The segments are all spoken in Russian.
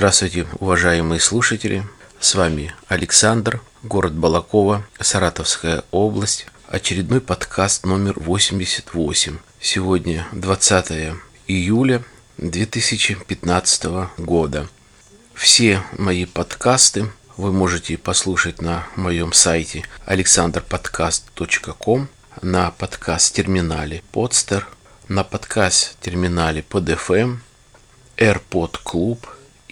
Здравствуйте, уважаемые слушатели. С вами Александр, город Балакова, Саратовская область. Очередной подкаст номер 88. Сегодня 20 июля 2015 года. Все мои подкасты вы можете послушать на моем сайте alexanderpodcast.com, на подкаст-терминале Podster, на подкаст-терминале PodFM, AirPod Club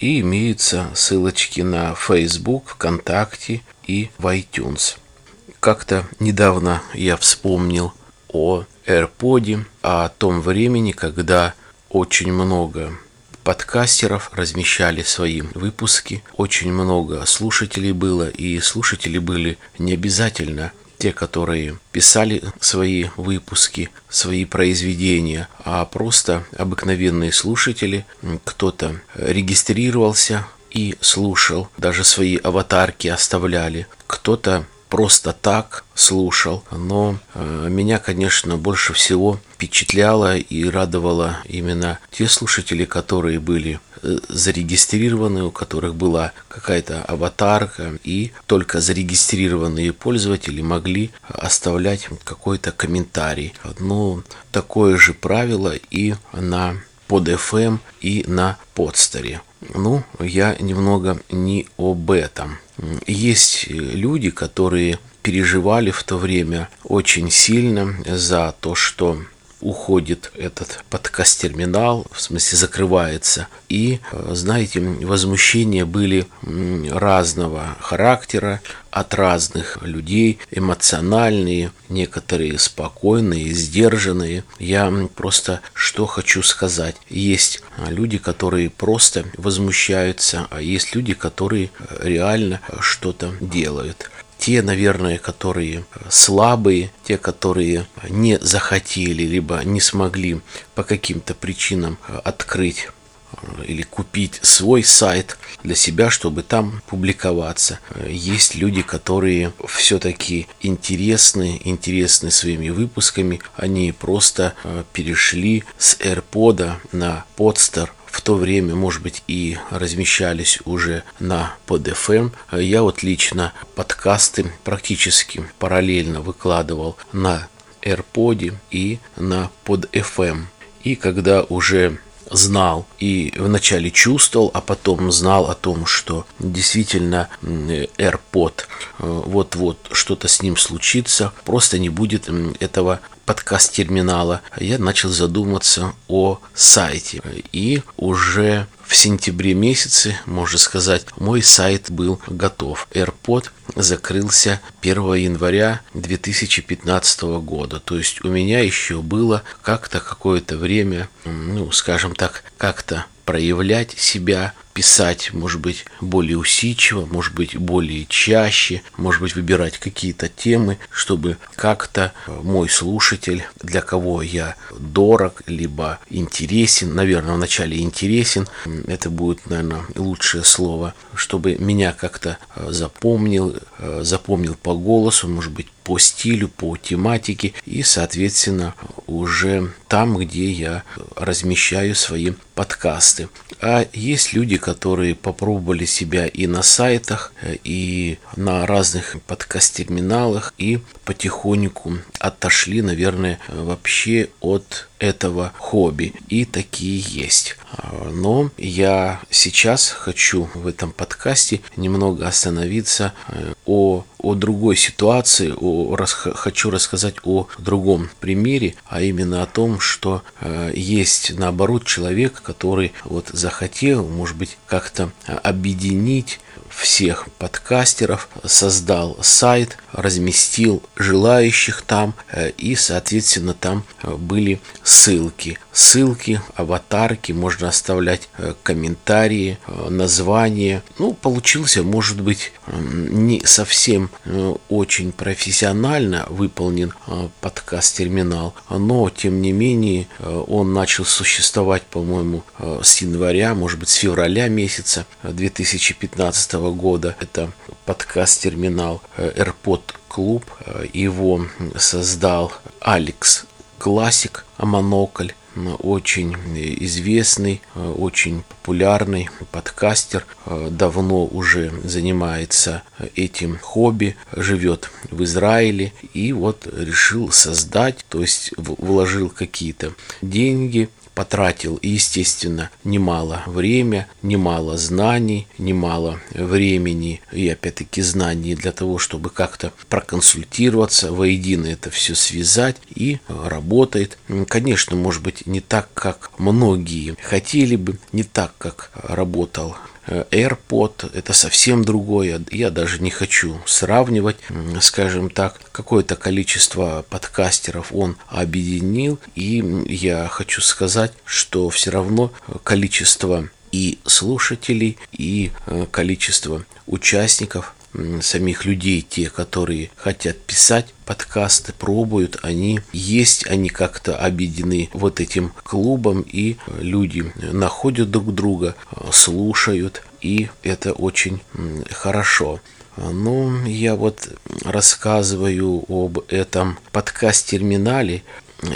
и имеются ссылочки на Facebook, ВКонтакте и в iTunes. Как-то недавно я вспомнил о AirPod, о том времени, когда очень много подкастеров размещали свои выпуски. Очень много слушателей было, и слушатели были не обязательно те, которые писали свои выпуски, свои произведения, а просто обыкновенные слушатели. Кто-то регистрировался и слушал, даже свои аватарки оставляли. Кто-то просто так слушал. Но э, меня, конечно, больше всего впечатляло и радовало именно те слушатели, которые были зарегистрированы, у которых была какая-то аватарка, и только зарегистрированные пользователи могли оставлять какой-то комментарий. Но такое же правило и на под FM и на подстере. Ну, я немного не об этом. Есть люди, которые переживали в то время очень сильно за то, что уходит этот подкаст-терминал, в смысле закрывается. И, э, знаете, возмущения были разного характера, от разных людей, эмоциональные, некоторые спокойные, сдержанные. Я просто что хочу сказать. Есть люди, которые просто возмущаются, а есть люди, которые реально что-то делают те, наверное, которые слабые, те, которые не захотели, либо не смогли по каким-то причинам открыть э, или купить свой сайт для себя, чтобы там публиковаться. Есть люди, которые все-таки интересны, интересны своими выпусками. Они просто э, перешли с AirPod на Podster в то время, может быть, и размещались уже на PodFM. Я вот лично подкасты практически параллельно выкладывал на AirPod и на PodFM. И когда уже знал и вначале чувствовал, а потом знал о том, что действительно AirPod э, вот-вот что-то с ним случится, просто не будет этого подкаст терминала, я начал задуматься о сайте. И уже в сентябре месяце, можно сказать, мой сайт был готов. AirPod закрылся 1 января 2015 года. То есть у меня еще было как-то какое-то время, ну, скажем так, как-то проявлять себя, писать, может быть, более усидчиво, может быть, более чаще, может быть, выбирать какие-то темы, чтобы как-то мой слушатель, для кого я дорог, либо интересен, наверное, вначале интересен, это будет, наверное, лучшее слово, чтобы меня как-то запомнил, запомнил по голосу, может быть, по стилю, по тематике и, соответственно, уже там, где я размещаю свои подкасты. А есть люди, которые попробовали себя и на сайтах, и на разных подкаст-терминалах, и потихоньку отошли, наверное, вообще от этого хобби. И такие есть. Но я сейчас хочу в этом подкасте немного остановиться э, о, о другой ситуации, о, рас, хочу рассказать о другом примере, а именно о том, что э, есть наоборот человек, который вот захотел, может быть, как-то объединить всех подкастеров, создал сайт, разместил желающих там э, и, соответственно, там э, были ссылки. Ссылки, аватарки, можно оставлять э, комментарии, названия. Ну, получился, может быть, не совсем очень профессионально выполнен подкаст-терминал, но, тем не менее, он начал существовать, по-моему, с января, может быть, с февраля месяца 2015 года. Это подкаст-терминал AirPod Club. Его создал Алекс Классик, Монокль. очень известный, очень популярный подкастер, давно уже занимается этим хобби, живет в Израиле и вот решил создать, то есть вложил какие-то деньги потратил, естественно, немало время, немало знаний, немало времени и, опять-таки, знаний для того, чтобы как-то проконсультироваться, воедино это все связать и работает. Конечно, может быть, не так, как многие хотели бы, не так, как работал AirPod это совсем другое. Я даже не хочу сравнивать, скажем так, какое-то количество подкастеров он объединил. И я хочу сказать, что все равно количество и слушателей, и э, количество участников самих людей, те, которые хотят писать подкасты, пробуют, они есть, они как-то объединены вот этим клубом, и люди находят друг друга, слушают, и это очень хорошо. Ну, я вот рассказываю об этом подкаст-терминале,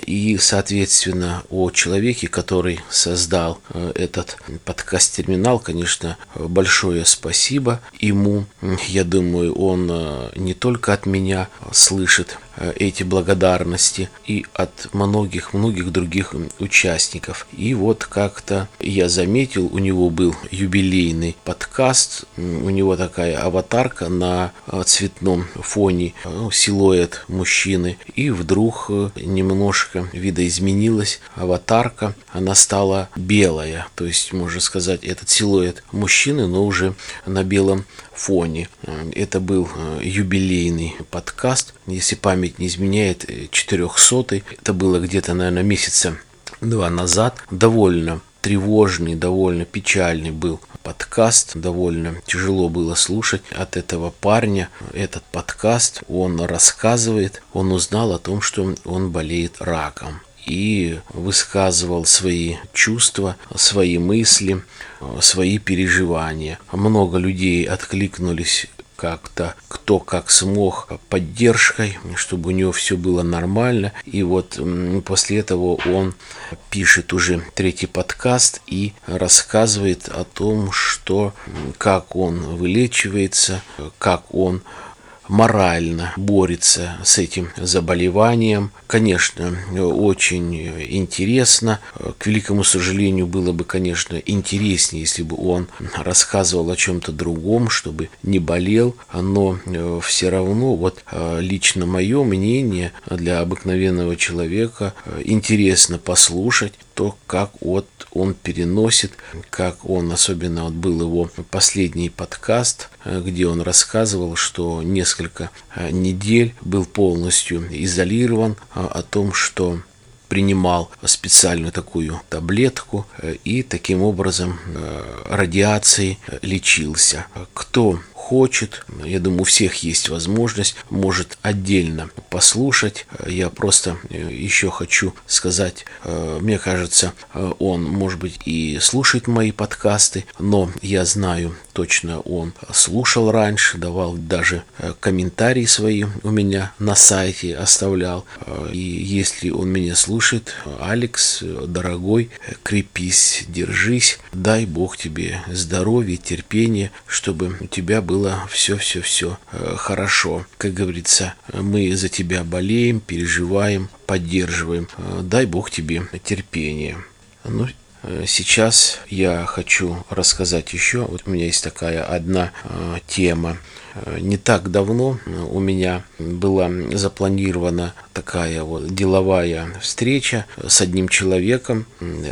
и, соответственно, о человеке, который создал э, этот подкаст-терминал, конечно, большое спасибо ему. Я думаю, он э, не только от меня слышит эти благодарности и от многих-многих других участников. И вот как-то я заметил, у него был юбилейный подкаст, у него такая аватарка на э, цветном фоне, ну, силуэт мужчины, и вдруг э, немножко видоизменилась аватарка, она стала белая, то есть, можно сказать, этот силуэт мужчины, но уже на белом фоне. Это был юбилейный подкаст, если память не изменяет, 400 Это было где-то, наверное, месяца два назад. Довольно тревожный, довольно печальный был подкаст. Довольно тяжело было слушать от этого парня. Этот подкаст, он рассказывает, он узнал о том, что он болеет раком и высказывал свои чувства, свои мысли, свои переживания. Много людей откликнулись как-то кто как смог поддержкой, чтобы у него все было нормально. И вот после этого он пишет уже третий подкаст и рассказывает о том, что как он вылечивается, как он морально борется с этим заболеванием. Конечно, очень интересно. К великому сожалению, было бы, конечно, интереснее, если бы он рассказывал о чем-то другом, чтобы не болел, но э, все равно, вот э, лично мое мнение для обыкновенного человека э, интересно послушать то, как вот он переносит, как он, особенно вот был его последний подкаст, где он рассказывал, что несколько э, недель был полностью изолирован э, о том, что принимал специальную такую таблетку э, и таким образом радиацией лечился. Кто хочет, я думаю, у всех есть возможность, может отдельно послушать. Я просто э, еще хочу сказать, э, мне кажется, э, он, может быть, и слушает мои подкасты, но я знаю точно, он слушал раньше, давал даже комментарии свои у меня на сайте оставлял. И если он меня слушает, Алекс, дорогой, крепись, держись, дай Бог тебе здоровья, терпения, чтобы у тебя было было все-все-все э, хорошо. Как говорится, мы за тебя болеем, переживаем, поддерживаем. Э, дай Бог тебе терпения. Ну, э, Сейчас я хочу рассказать еще. Вот у меня есть такая одна тема. Не так давно у меня была запланирована такая вот деловая встреча с одним человеком.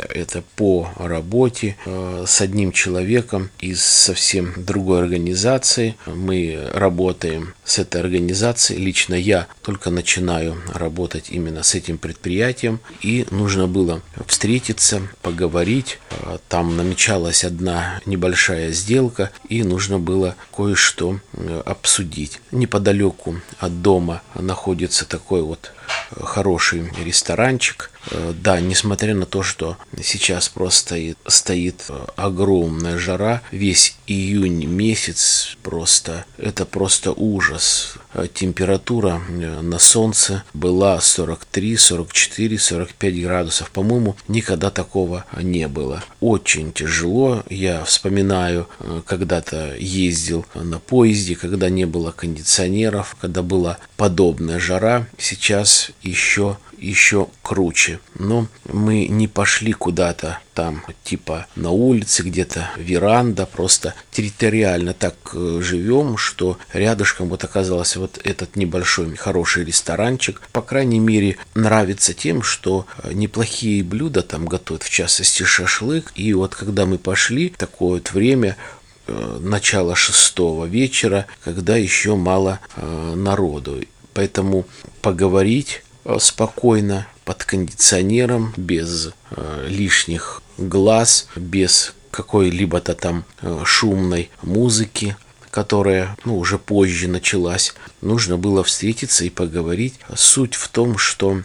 Это по работе э, с одним человеком из совсем другой организации. Мы работаем с этой организацией. Лично я только начинаю работать именно с этим предприятием. И нужно было встретиться, поговорить. Э, там намечалась одна небольшая сделка, и нужно было кое-что э, обсудить. Неподалеку от дома находится такой вот хороший ресторанчик. Э, да, несмотря на то, что сейчас просто стоит, стоит огромная жара, весь июнь месяц просто, это просто ужас. Температура на солнце была 43, 44, 45 градусов. По-моему, никогда такого не было. Очень тяжело. Я вспоминаю, когда-то ездил на поезде, когда не было кондиционеров, когда была подобная жара. Сейчас еще еще круче. Но мы не пошли куда-то там, типа на улице где-то, веранда, просто территориально так э, живем, что рядышком вот оказался вот этот небольшой хороший ресторанчик. По крайней мере, нравится тем, что э, неплохие блюда там готовят, в частности шашлык. И вот когда мы пошли, такое вот время, э, начало шестого вечера, когда еще мало народу. Поэтому поговорить спокойно под кондиционером, без э, лишних глаз, без какой-либо-то там э, шумной музыки, которая ну, уже позже началась. Нужно было встретиться и поговорить. Суть в том, что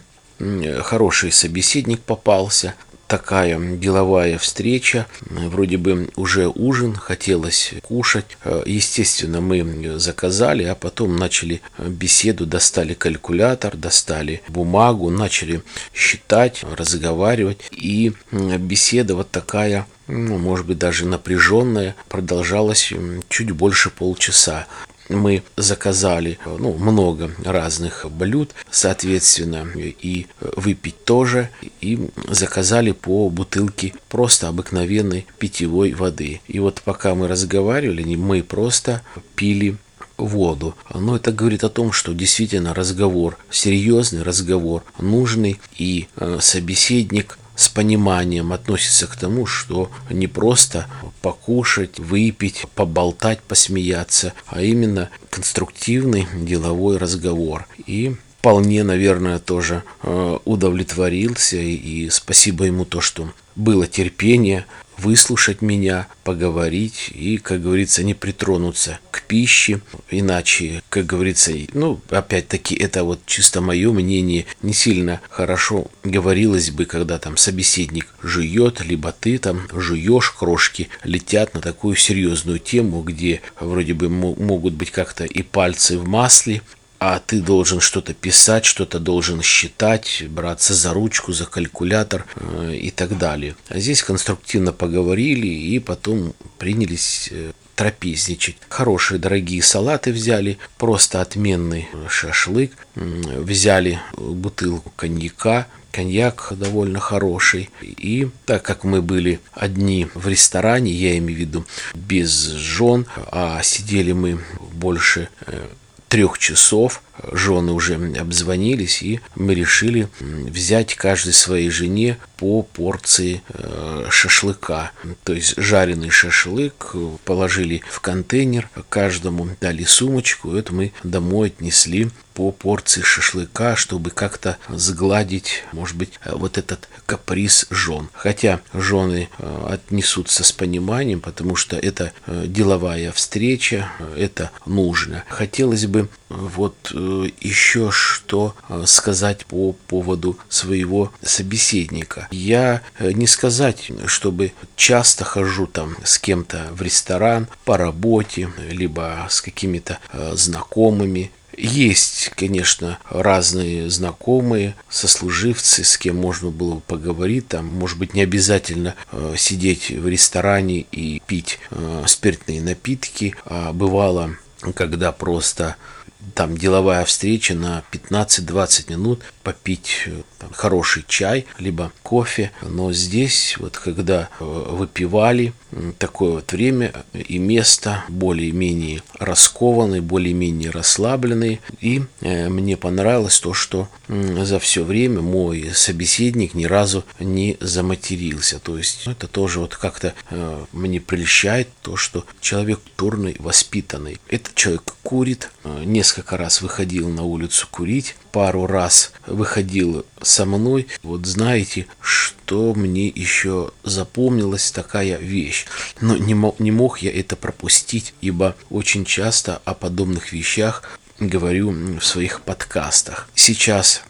хороший собеседник попался, такая деловая встреча. Вроде бы уже ужин, хотелось кушать. Естественно, мы заказали, а потом начали беседу, достали калькулятор, достали бумагу, начали считать, разговаривать. И беседа вот такая ну, может быть, даже напряженная, продолжалась чуть больше полчаса мы заказали ну, много разных блюд, соответственно, и выпить тоже, и заказали по бутылке просто обыкновенной питьевой воды. И вот пока мы разговаривали, мы просто пили воду. Но это говорит о том, что действительно разговор, серьезный разговор, нужный, и э, собеседник с пониманием относится к тому, что не просто покушать, выпить, поболтать, посмеяться, а именно конструктивный деловой разговор. И вполне, наверное, тоже э, удовлетворился, и спасибо ему то, что было терпение, выслушать меня, поговорить и, как говорится, не притронуться к пище. Иначе, как говорится, ну, опять-таки, это вот чисто мое мнение, не сильно хорошо говорилось бы, когда там собеседник жует, либо ты там жуешь, крошки летят на такую серьезную тему, где вроде бы могут быть как-то и пальцы в масле, а ты должен что-то писать, что-то должен считать, браться за ручку, за калькулятор э, и так далее. А здесь конструктивно поговорили и потом принялись э, трапезничать. Хорошие дорогие салаты взяли, просто отменный шашлык, взяли бутылку коньяка, коньяк довольно хороший. И так как мы были одни в ресторане, я имею в виду без жен, а сидели мы больше э, трех часов жены уже обзвонились, и мы решили взять каждой своей жене по порции э, шашлыка. То есть жареный шашлык положили в контейнер, каждому дали сумочку, это мы домой отнесли по порции шашлыка, чтобы как-то сгладить, может быть, вот этот каприз жен. Хотя жены э, отнесутся с пониманием, потому что это э, деловая встреча, это нужно. Хотелось бы вот еще что э, сказать по поводу своего собеседника. Я э, не сказать, чтобы часто хожу там с кем-то в ресторан по работе, либо с какими-то э, знакомыми. Есть, конечно, разные знакомые, сослуживцы, с кем можно было бы поговорить. Там, может быть, не обязательно э, сидеть в ресторане и пить э, спиртные напитки, а бывало, когда просто там деловая встреча на 15-20 минут попить э, там, хороший чай, либо кофе. Но здесь, вот когда э, выпивали, такое вот время и место более-менее раскованные, более-менее расслабленные. И э, мне понравилось то, что за все время мой собеседник ни разу не заматерился. То есть ну, это тоже вот как-то мне прельщает то, что человек турный, воспитанный. Этот человек курит, несколько раз выходил на улицу курить, пару раз выходил со мной. Вот знаете, что мне еще запомнилась такая вещь. Но не мог, не мог я это пропустить, ибо очень часто о подобных вещах говорю в своих подкастах. Сейчас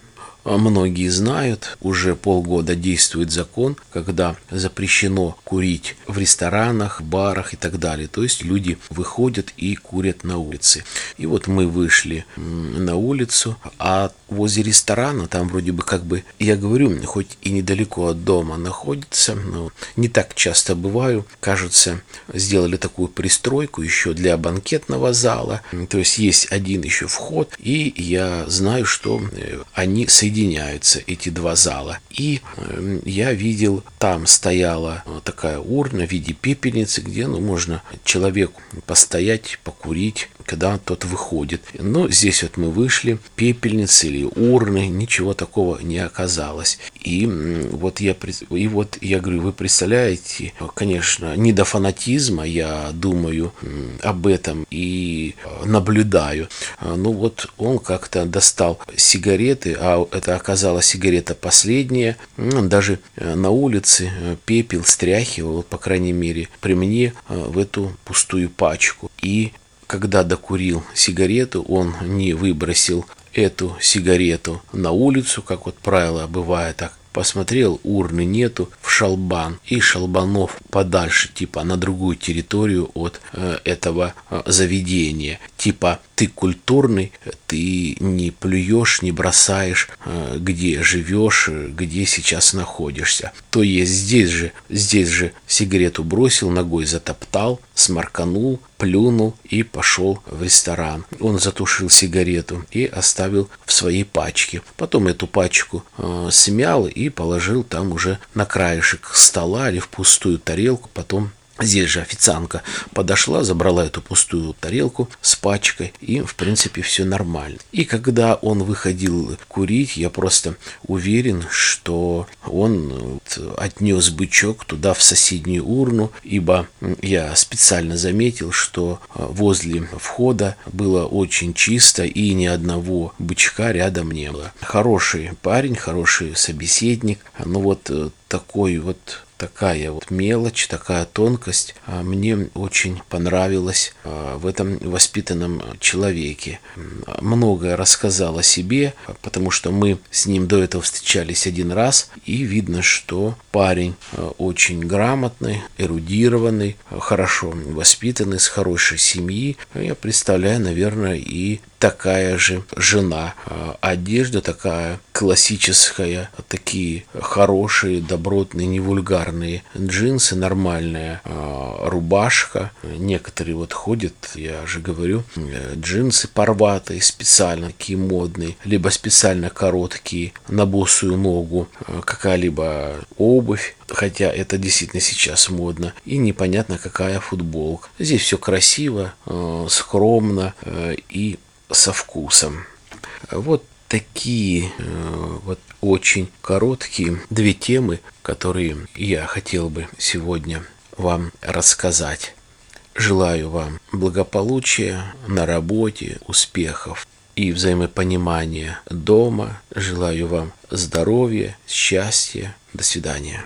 многие знают, уже полгода действует закон, когда запрещено курить в ресторанах, барах и так далее. То есть люди выходят и курят на улице. И вот мы вышли на улицу, а возле ресторана там вроде бы как бы, я говорю, хоть и недалеко от дома находится, но не так часто бываю, кажется, сделали такую пристройку еще для банкетного зала. То есть есть один еще вход, и я знаю, что э, они соединяются, эти два зала. И э, я видел, там стояла такая урна в виде пепельницы, где ну, можно человеку постоять, покурить, когда тот выходит. Но здесь вот мы вышли, пепельницы или урны, ничего такого не оказалось. И вот я, и вот я говорю, вы представляете, конечно, не до фанатизма, я думаю об этом и наблюдаю. Ну вот он как-то достал сигареты, а это оказалась сигарета последняя. Даже э, на улице э, пепел стряхивал, по крайней мере, при мне э, в эту пустую пачку. И когда докурил сигарету, он не выбросил эту сигарету на улицу, как вот правило бывает так, посмотрел, урны нету, в шалбан и шалбанов подальше, типа на другую территорию от э, этого э, заведения. Типа ты культурный, ты не плюешь, не бросаешь, э, где живешь, где сейчас находишься. То есть здесь же, здесь же сигарету бросил, ногой затоптал, сморканул, плюнул и пошел в ресторан. Он затушил сигарету и оставил в своей пачке. Потом эту пачку э, смял и положил там уже на краешек стола или в пустую тарелку. Потом Здесь же официантка подошла, забрала эту пустую тарелку с пачкой, и, в принципе, все нормально. И когда он выходил курить, я просто уверен, что он отнес бычок туда, в соседнюю урну, ибо я специально заметил, что возле входа было очень чисто, и ни одного бычка рядом не было. Хороший парень, хороший собеседник, но вот такой вот такая вот мелочь, такая тонкость а, мне очень понравилась а, в этом воспитанном человеке. Многое рассказал о себе, потому что мы с ним до этого встречались один раз, и видно, что парень а, очень грамотный, эрудированный, хорошо воспитанный, с хорошей семьи. Я представляю, наверное, и такая же жена. Одежда такая классическая, такие хорошие, добротные, не вульгарные джинсы, нормальная рубашка. Некоторые вот ходят, я же говорю, э, джинсы порватые специально, такие модные, либо специально короткие на босую ногу, какая-либо обувь хотя это действительно сейчас модно, и непонятно какая футболка. Здесь все красиво, скромно э, и со вкусом. Вот такие э, вот очень короткие две темы, которые я хотел бы сегодня вам рассказать. Желаю вам благополучия на работе, успехов и взаимопонимания дома. Желаю вам здоровья, счастья. До свидания.